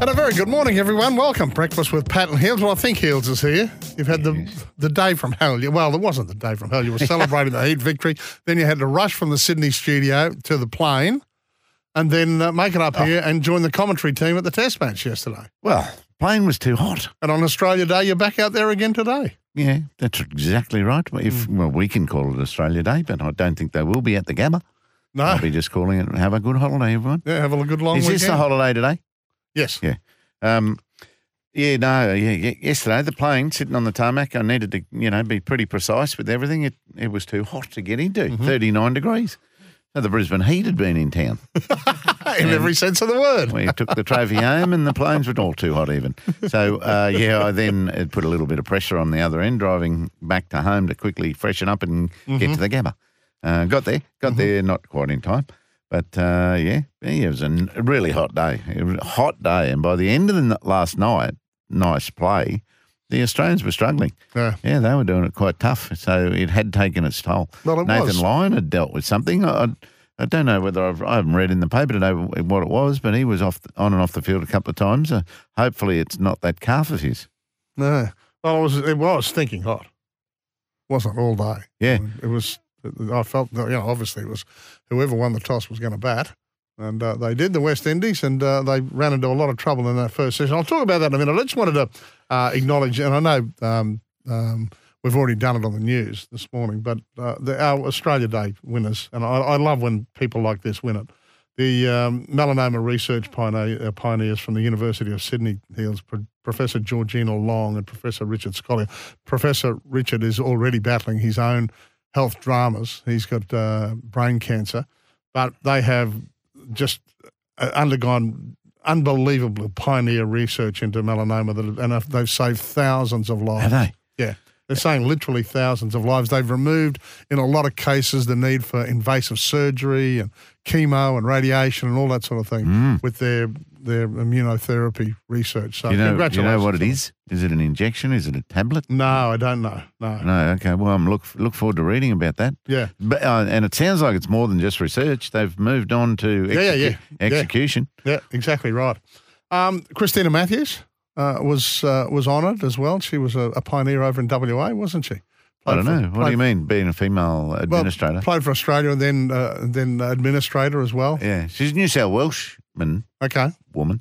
And a very good morning, everyone. Welcome. Breakfast with Pat and Heals. Well, I think Heals is here. You've had the the day from hell. Well, it wasn't the day from hell. You were celebrating the Heat victory. Then you had to rush from the Sydney studio to the plane and then uh, make it up here and join the commentary team at the test match yesterday. Well, plane was too hot. And on Australia Day, you're back out there again today. Yeah, that's exactly right. If Hmm. well, we can call it Australia Day, but I don't think they will be at the Gabba. No. I'll be just calling it. Have a good holiday, everyone. Yeah, have a good long Is weekend. this the holiday today? Yes. Yeah. Um, yeah, no, yeah. Yesterday, the plane sitting on the tarmac, I needed to, you know, be pretty precise with everything. It it was too hot to get into, Mm-hmm. 39 degrees. So the Brisbane Heat had been in town. In every sense of the word. We took the trophy home, and the planes were all too hot even. So uh, yeah, I then put a little bit of pressure on the other end, driving back to home to quickly freshen up and get to the Gabba. Uh, got there, got there, not quite in time, but uh, yeah, it was a really hot day. It was a hot day, and by the end of the last night, nice play. The Australians were struggling. Yeah. Yeah, they were doing it quite tough. So it had taken its toll. Well, it Nathan was. Lyon had dealt with something. I, I don't know whether I've, I haven't read in the paper today what it was, but he was off on and off the field a couple of times. Uh, hopefully, it's not that calf of his. No. Well, it was, it was stinking hot. Wasn't all day. Yeah. It was, I felt, that, you know, obviously it was whoever won the toss was going to bat. And uh, they did the West Indies, and uh, they ran into a lot of trouble in that first session. I'll talk about that in a minute. I just wanted to uh, acknowledge, and I know um, um, we've already done it on the news this morning, but uh, the, our Australia Day winners, and I, I love when people like this win it. The um, melanoma research pioneer, uh, pioneers from the University of Sydney Heels, Pro- Professor Georgina Long and Professor Richard Scolyer. Professor Richard is already battling his own health dramas. He's got uh, brain cancer, but they have just uh, undergone unbelievable pioneer research into melanoma, that, and they've saved thousands of lives. Have they? Yeah. They're saying literally thousands of lives. They've removed, in a lot of cases, the need for invasive surgery and chemo and radiation and all that sort of thing with their their immunotherapy research. So you know, do you know what it is? is? It an injection? Is it a tablet? No, I don't know. No. No. Okay. Well, I'm look look forward to reading about that. Yeah. But, uh, and it sounds like it's more than just research. They've moved on to Yeah, yeah, yeah. Yeah. execution. Yeah, exactly right. Um, Christina Matthews uh, was uh, was honoured as well. She was a, a pioneer over in WA, wasn't she? I don't for- know. What do you mean, being a female administrator? well, played for Australia and then uh, then administrator as well. yeah, she's New South Okay. woman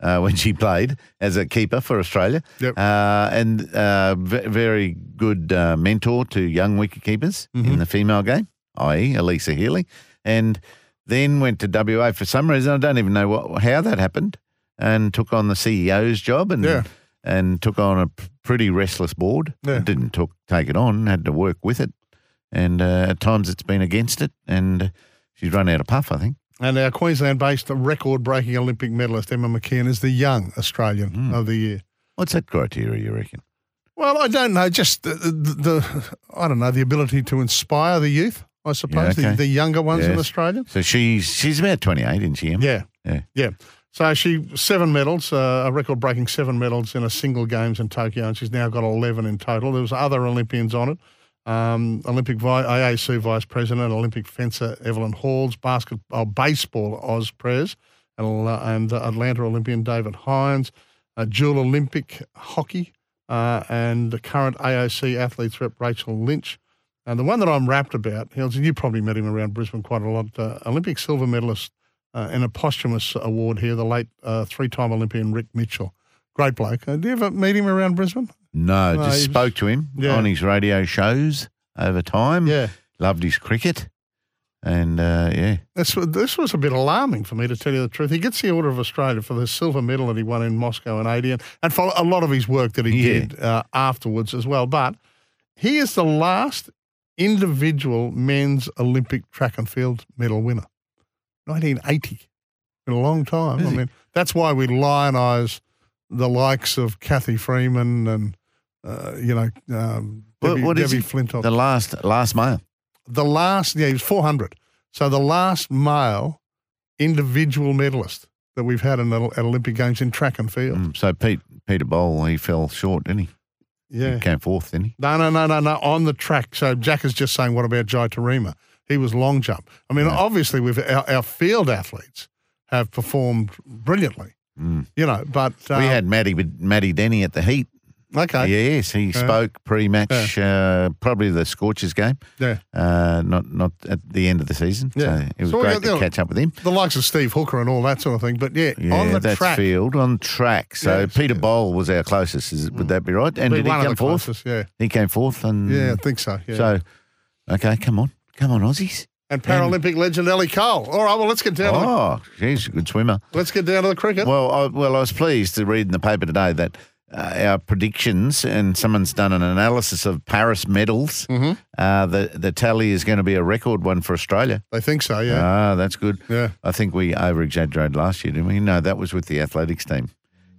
uh, when she played as a keeper for Australia. Yep. Uh, and uh, v- very good uh, mentor to young wicket keepers in the female game, i.e., Alyssa Healy. And then went to WA for some reason. I don't even know what, how that happened. And took on the CEO's job and Yeah. and took on a p- pretty restless board. Yeah. Didn't took, take it on, had to work with it. And uh, at times it's been against it. And she's run out of puff, I think. And our Queensland-based record-breaking Olympic medalist Emma McKeon is the young Australian Hmm. of the year. What's that criteria, you reckon? Well, I don't know. Just the, the, the I don't know the ability to inspire the youth. I suppose okay. the, the younger ones in Australia. So she's she's about 28, isn't she, Emma? Yeah, Yeah. yeah. So she seven medals, uh, a record-breaking seven medals in a single games in Tokyo, and she's now got eleven in total. There was other Olympians on it. Um, Olympic vi- AAC vice president, Olympic fencer Evelyn Halls, basket, oh, baseball Oz Prez, and, uh, and uh, Atlanta Olympian David Hines, uh, dual Olympic hockey, uh, and the current AOC athletes rep Rachel Lynch. And the one that I'm rapt about, and you probably met him around Brisbane quite a lot, uh, Olympic silver medalist uh, in a posthumous award here, the late uh, three-time Olympian Rick Mitchell. Great bloke. Uh, do you ever meet him around Brisbane? No, No, just he- spoke to him Yeah. on his radio shows over time. Yeah. Loved his cricket. And uh, yeah, This, wa- this was a bit alarming for me, to tell you the truth. He gets the Order of Australia for the silver medal that he won in Moscow in 80 and, and for a lot of his work that he Yeah. did uh, afterwards as well. But he is the last individual men's Olympic track and field medal winner. 1980. Been a long time. Is I he? mean, that's why we lionise the likes of Cathy Freeman and, uh, you know, um, What- Debbie, what Debbie? Flintoff the last last male. the last, yeah, he was 400. So the last male individual medalist that we've had in the, at Olympic Games in track and field. Mm, so Pete Peter Bol, he fell short, didn't he? Yeah. He came fourth, didn't he? No, no, no, no, no. On the track. So Jack is just saying, what about Jai Taurima? He was long jump. I mean, Yeah. obviously, we've our, our field athletes have performed brilliantly, Mm. you know, but. Uh, we had Matty Matty Denny at the Heat. Okay. Yes, he spoke pre-match, uh, probably the Scorchers game. Yeah. Uh, not not at the end of the season. Yeah. So it was So great got- to know, catch up with him. The likes of Steve Hooker and all that sort of thing. But yeah, Yeah, on the that's track. field on track. So Yeah, Peter yeah. Bol was our closest. Is, would that be right? And be did he come fourth? closest, Yeah. He came fourth, and Yeah, I think so. Yeah. so okay, come on, come on, Aussies. And Paralympic legend Ellie Cole. All right, well, let's get down. To the, Oh, she's a good swimmer. let's get down to the cricket. Well, I, well, I was pleased to read in the paper today that uh, our predictions and someone's done an analysis of Paris medals. Mm-hmm. Uh, the the tally is going to be a record one for Australia. They think so, yeah. Ah, that's good. Yeah. I think we over exaggerated last year, didn't we? No, that was with the athletics team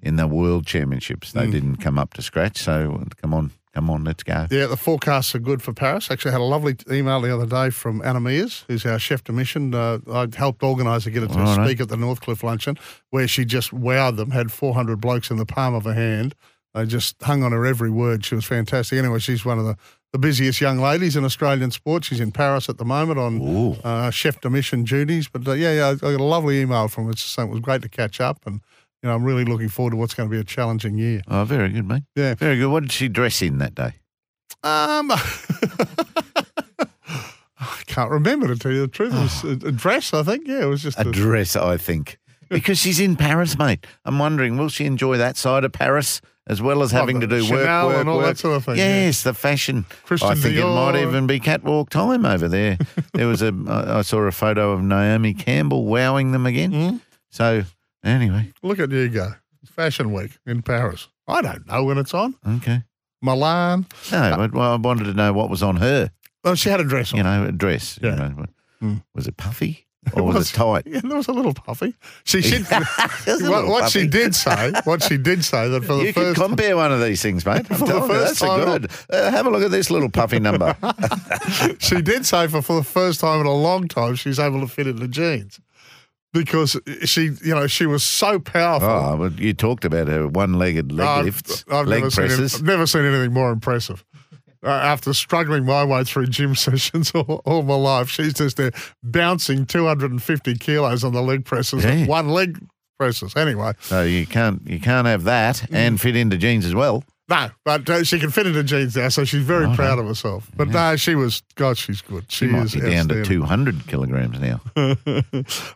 in the World Championships. Mm. They didn't come up to scratch. So come on, come on, let's go. Yeah, the forecasts are good for Paris. Actually, I had a lovely email the other day from Anna Meares, who's our chef de mission. Uh, I helped organise her get her to All right. speak at the Northcliffe luncheon, where she just wowed them. Had 400 blokes in the palm of her hand. They just hung on her every word. She was fantastic. Anyway, she's one of the, the busiest young ladies in Australian sport. She's in Paris at the moment on uh, chef de mission duties. But uh, yeah, yeah, I got a lovely email from her. Saying it was great to catch up, and you know, I'm really looking forward to what's going to be a challenging year. Oh, very good, mate. Yeah. Very good. What did she dress in that day? Um, I can't remember to tell you the truth. It was a, a dress, I think. Yeah, it was just A dress, I think. Because she's in Paris, mate. I'm wondering, will she enjoy that side of Paris as well as having to do work, Chanel work, and all that sort of thing, yeah. Yes, the fashion. Christian I think it might even be catwalk time over there. there was a I saw a photo of Naomi Campbell wowing them again. Mm-hmm. So anyway, Look at you go. Fashion Week in Paris. I don't know when it's on. okay. Milan. No, but well, I wanted to know what was on her. Well, she had a dress on. You know, a dress. you Yeah. know, Mm. Was it puffy or was, it tight? Yeah, there was a little puffy. She, was what, what she did say, what she did say that for the You first compare one of these things, mate. I'm For the telling you, first that's a time- good. Uh, have a look at this little puffy number. she did say for, for the first time in a long time she's able to fit into jeans because she you know she was so powerful. oh, but you talked about her one-legged leg I've- lifts, I've leg never Seen, presses. it- I've never seen anything more impressive. Uh, after struggling my way through gym sessions all, all my life, she's just there bouncing 250 kilos on the leg presses, Yeah. one leg presses. Anyway, So you can't you can't have that Mm. and fit into jeans as well. No, but uh, she can fit into jeans now, so she's very proud of herself. But no, she was, God, she's good. She, She might is be down to 200 kilograms now.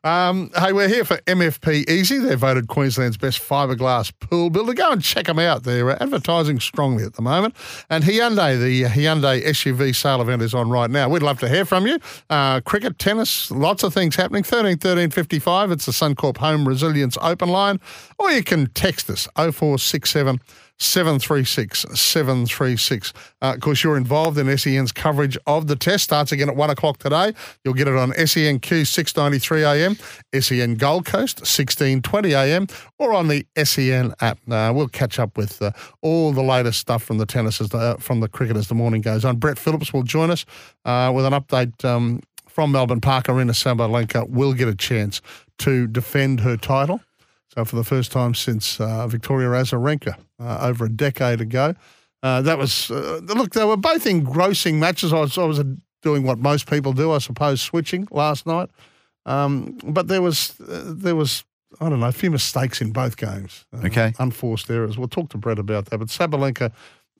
Um, hey, we're here for MFP Easy. They're voted Queensland's best fiberglass pool builder. Go and check them out. They're advertising strongly at the moment. And Hyundai, the Hyundai SUV sale event is on right now. We'd love to hear from you. Uh, cricket, tennis, lots of things happening. 13 13 55. It's the Suncorp Home Resilience Open Line. Or you can text us 0467 736 736. Uh, of course, you're involved in SEN's coverage of the test. Starts again at 1 o'clock today. You'll get it on SENQ 693 AM, SEN Gold Coast 1620 AM, or on the SEN app. Uh, we'll catch up with uh, all the latest stuff from the tennis, as the, from the cricket as the morning goes on. Brett Phillips will join us uh, with an update um, from Melbourne Park. Aryna Sabalenka will get a chance to defend her title. So for the first time since uh, Victoria Azarenka uh, over a decade ago, uh, that was uh, look. They were both engrossing matches. I was, I was uh, doing what most people do, I suppose, switching last night. Um, but there was uh, there was I don't know a few mistakes in both games. Uh, Okay. unforced errors. We'll talk to Brett about that. But Sabalenka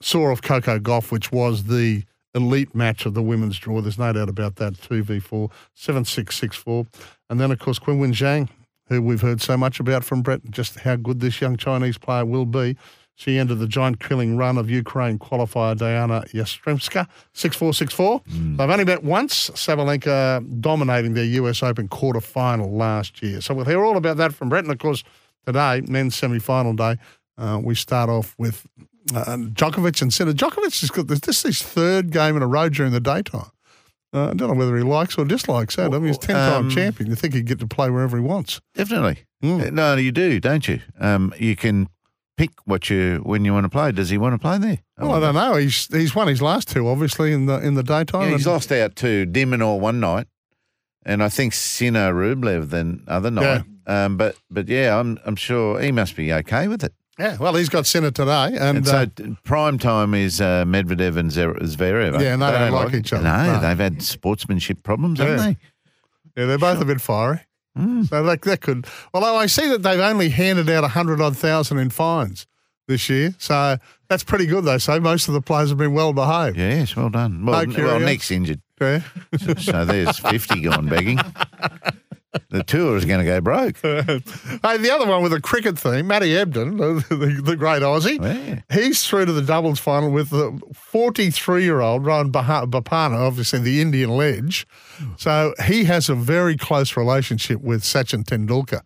saw off Coco Gauff, which was the elite match of the women's draw. There's no doubt about that. Two v four, seven six six four, and then of course Qinwen Zheng who we've heard so much about from Brett, just how good this young Chinese player will be. She ended the giant killing run of Ukraine qualifier Diana Yastremska, 6-4, 6-4. They've only met once, Sabalenka dominating their US Open quarter final last year. So we'll hear all about that from Brett. And of course, today, men's semi-final day, uh, we start off with uh, Djokovic and Sinner. Djokovic has got this, this is his third game in a row during the daytime. Uh, I don't know whether he likes or dislikes that. I mean, he's 10-time Um, champion. You think he'd get to play wherever he wants. Definitely. Mm. No, you do, don't you? Um, you can pick what you when you want to play. Does he want to play there? Well, I don't know. He's he's won his last two, obviously, in the in the daytime. Yeah, he's lost out to de Minaur one night, and I think Sinner Rublev the other night. Um, but but yeah, I'm I'm sure he must be okay with it. Yeah, well, he's got Sinner today, and, And, uh, so t- prime time is uh, Medvedev and Zverev. Yeah, and they don't like each other. No, No. they've had sportsmanship problems, haven't they? yeah, they're both a bit fiery. So that, that could. Although I see that they've only handed out a hundred odd thousand in fines this year, so that's pretty good. They say most of the players have been well behaved. Yes, well done. Well, No well. Nick's injured, Yeah. so there's fifty gone begging. The tour is going to go broke. hey, the other one with a cricket theme, Matty Ebden, the, the, the great Aussie. Yeah. He's through to the doubles final with the 43 year old Rohan Bah- Bopanna, obviously the Indian ledge. So he has a very close relationship with Sachin Tendulkar.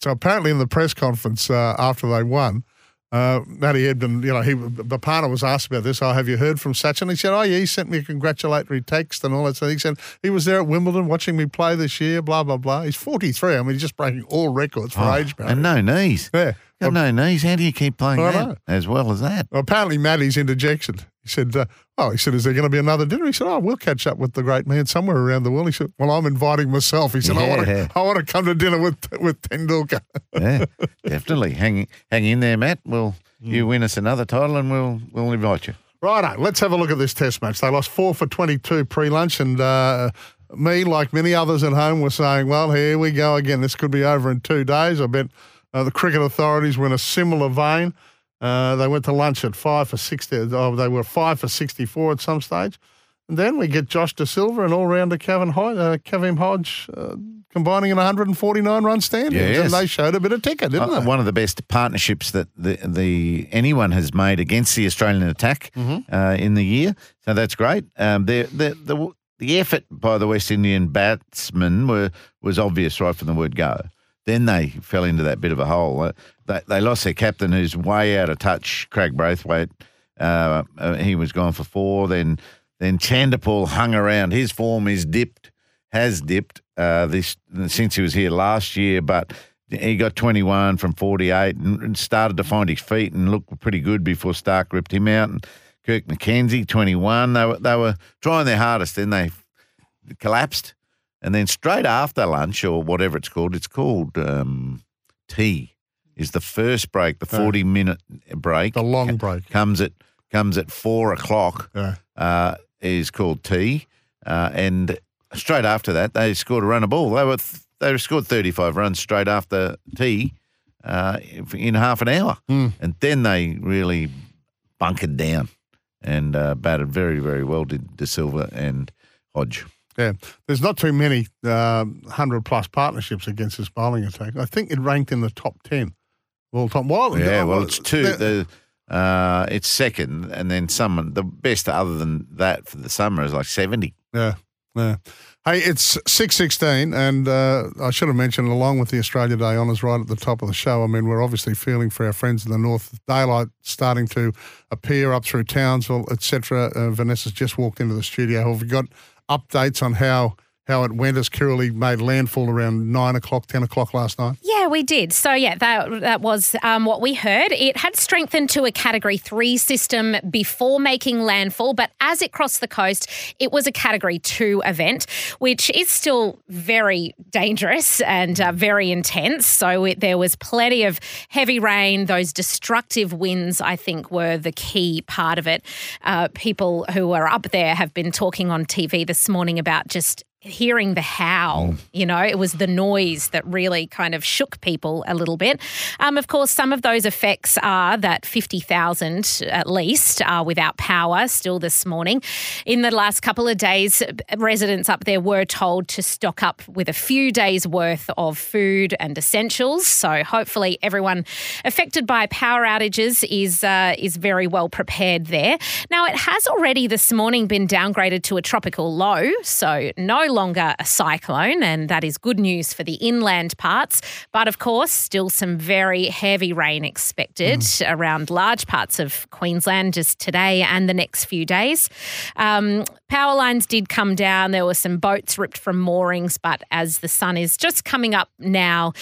So apparently, in the press conference uh, after they won, uh, Matty Ebden, you know, he Bopanna was asked about this. Oh, have you heard from Sachin? He said, Oh, yeah, he sent me a congratulatory text and all that. So he said he was there at Wimbledon watching me play this year. Blah blah blah. He's 43. I mean, he's just breaking all records for Oh, age. barrier. and no knees. Yeah. Got no knees. How do you keep playing I that know. as well as that? Well, apparently, Matty's interjection. He said, uh, "Oh, he said, is there going to be another dinner?" He said, "Oh, we'll catch up with the great man somewhere around the world." He said, "Well, I'm inviting myself." He said, "I want to, I want to come to dinner with with Tendulkar." Yeah, definitely. Hang hang in there, Matt. We'll you Hmm. win us another title, and we'll we'll invite you. Righto, let's have a look at this Test match. They lost four for twenty-two pre-lunch, and uh, me, like many others at home, were saying, "Well, here we go again. This could be over in two days." I bet uh, the cricket authorities were in a similar vein. Uh, they went to lunch at five for sixty. Oh, they were five for sixty-four at some stage, and then we get Josh Da Silva and all-rounder Kevin Hodge, uh, Kevin Hodge uh, combining in 149 run standings, Yes. and they showed a bit of ticket, didn't Uh, they? one of the best partnerships that the, the anyone has made against the Australian attack Mm-hmm. uh, in the year. So that's great. Um, the, the the the effort by the West Indian batsmen were was obvious right from the word go. Then they fell into that bit of a hole. Uh, they, they lost their captain, who's way out of touch, Kraigg Brathwaite. Uh, uh, he was gone for four. Then then Chanderpaul hung around. His form is dipped, has dipped uh, this since he was here last year, but he got 21 from 48 and started to find his feet and looked pretty good before Stark ripped him out. And Kirk McKenzie, 21. They were they were trying their hardest. Then they collapsed, and then straight after lunch or whatever it's called, it's called um, tea. Is the first break, the 40 minute break. the long break. comes at comes at four o'clock. Yeah. Uh, is called tea, uh, and straight after that they scored a run of ball. They were th- they scored thirty five runs straight after tea uh, in half an hour, and then they really bunkered down and uh, batted very very well. Did Da Silva and Hodge. Yeah, there's not too many um, hundred plus partnerships against this bowling attack. I think it ranked in the top ten of all time. Well, Yeah, uh, well, it's two. the- uh, it's second, and then someone the best other than that for the summer is like seventy. Yeah, yeah. Hey, it's six sixteen, and uh, I should have mentioned, along with the Australia Day honours, right at the top of the show. I mean, we're obviously feeling for our friends in the north. Daylight starting to appear up through Townsville, etc. Uh, Vanessa's just walked into the studio. Have we got updates on how how it went as Kirrily made landfall around nine o'clock, ten o'clock last night? Yeah, we did. So yeah, that that was um, what we heard. It had strengthened to a Category Three system before making landfall, but as it crossed the coast, it was a Category Two event, which is still very dangerous and uh, very intense. So it, there was plenty of heavy rain. Those destructive winds, I think, were the key part of it. Uh, people who were up there have been talking on TV this morning about just hearing the howl. You know, it was the noise that really kind of shook people a little bit. Um, of course, some of those effects are that 50,000 at least are without power still this morning. In the last couple of days, residents up there were told to stock up with a few days worth of food and essentials. So hopefully, everyone affected by power outages is uh, is very well prepared there. Now, it has already this morning been downgraded to a tropical low, so no longer a cyclone, and that is good news for the inland parts. But of course, still some very heavy rain expected around large parts of Queensland just today and the next few days. Um, power lines did come down. There were some boats ripped from moorings, but as the sun is just coming up now,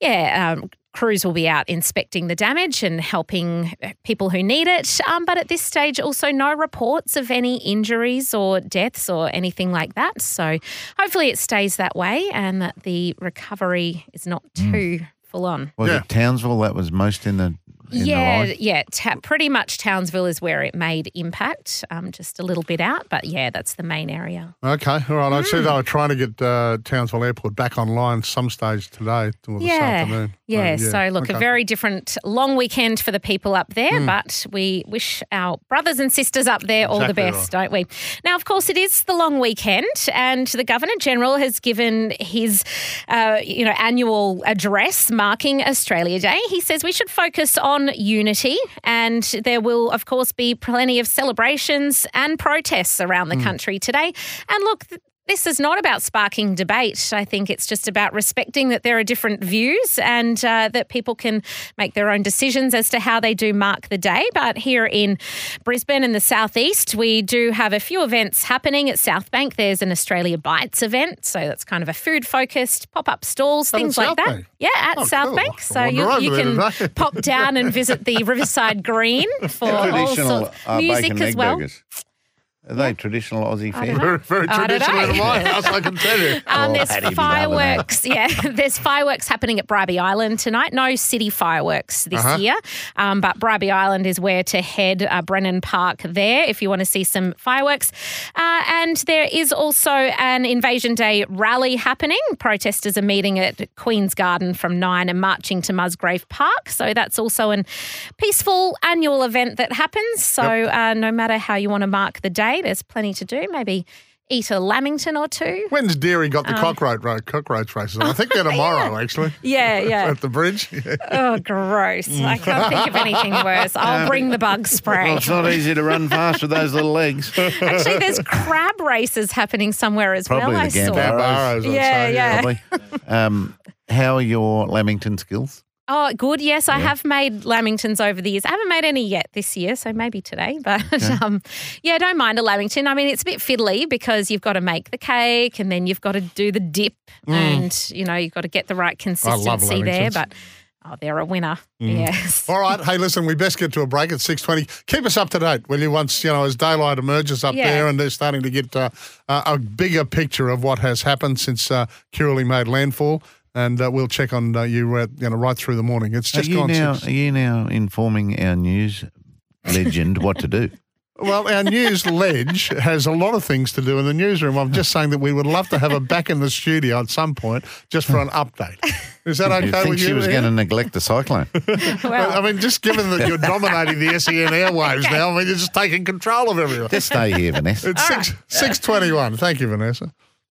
yeah. Um, Crews will be out inspecting the damage and helping people who need it. Um, but at this stage, also no reports of any injuries or deaths or anything like that. So hopefully it stays that way and that the recovery is not too full on. Was Yeah. it Townsville that was most in the in Yeah, yeah. Ta- pretty much Townsville is where it made impact, um, just a little bit out. But yeah, that's the main area. Okay, all right. I see Hmm. they were trying to get uh, Townsville Airport back online some stage today or this Yeah, afternoon. yeah. Uh, So look, a very different long weekend for the people up there, but we wish our brothers and sisters up there all the Exactly best, don't we? Now, of course, it is the long weekend, and the Governor General has given his, uh, you know, annual address marking Australia Day. He says we should focus on unity, and there will, of course, be plenty of celebrations and protests around the hmm. country today. And look. This is not about sparking debate. I think it's just about respecting that there are different views and uh, that people can make their own decisions as to how they do mark the day. But here in Brisbane and the southeast, we do have a few events happening at South Bank. There's an Australia Bites event, so that's kind of a food focused pop up stalls, Oh, things like South that. Bank? Yeah, at Oh, South cool. Bank. So you, you can pop down and visit the Riverside Green for all sorts uh, music as well. burgers. Are they traditional Aussie I fare? don't know. Very, very I don't traditional know. in my house, I can tell you. Um, Oh, there's Paddy be loving that. fireworks. Yeah, there's fireworks happening at Bribie Island tonight. No city fireworks this Uh-huh. year, um, but Bribie Island is where to head. Uh, Brennan Park there if you want to see some fireworks. Uh, and there is also an Invasion Day rally happening. Protesters are meeting at Queen's Garden from nine and marching to Musgrave Park. So that's also an peaceful annual event that happens. So uh, no matter how you want to mark the day, there's plenty to do. Maybe eat a lamington or two. When's Deary got Um, the cockroach, ro- cockroach races? I think they're tomorrow, actually, Yeah, yeah. at the bridge. Yeah. Oh, gross. I can't think of anything worse. I'll bring the bug spray. Well, it's not easy to run fast with those little legs. Actually, there's crab races happening somewhere as Probably well. the I saw. Gambaro. Yeah, say, yeah. Probably. Um, how are your Lamington skills? Oh, good. Yes, I have made lamingtons over the years. I haven't made any yet this year, so maybe today. But um, yeah, don't mind a lamington. I mean, it's a bit fiddly because you've got to make the cake and then you've got to do the dip, and you know you've got to get the right consistency there. But oh, they're a winner. Yes. All right. Hey, listen, we best get to a break at 6.20. Keep us up to date, will you, once, you know, as daylight emerges up Yeah. there and they're starting to get uh, a bigger picture of what has happened since uh, made landfall. And uh, we'll check on uh, you, uh, you know, right through the morning. It's Are just you, gone now, six. are you now informing our news legend what to do? Well, our news ledge has a lot of things to do in the newsroom. I'm just saying that we would love to have her back in the studio at some point just for an update. Is that okay you think with you? she was going to neglect the cyclone? I mean, just given that you're dominating the SEN airwaves now, I mean, you're just taking control of everything. Just stay here, Vanessa. It's six six twenty one. Thank you, Vanessa.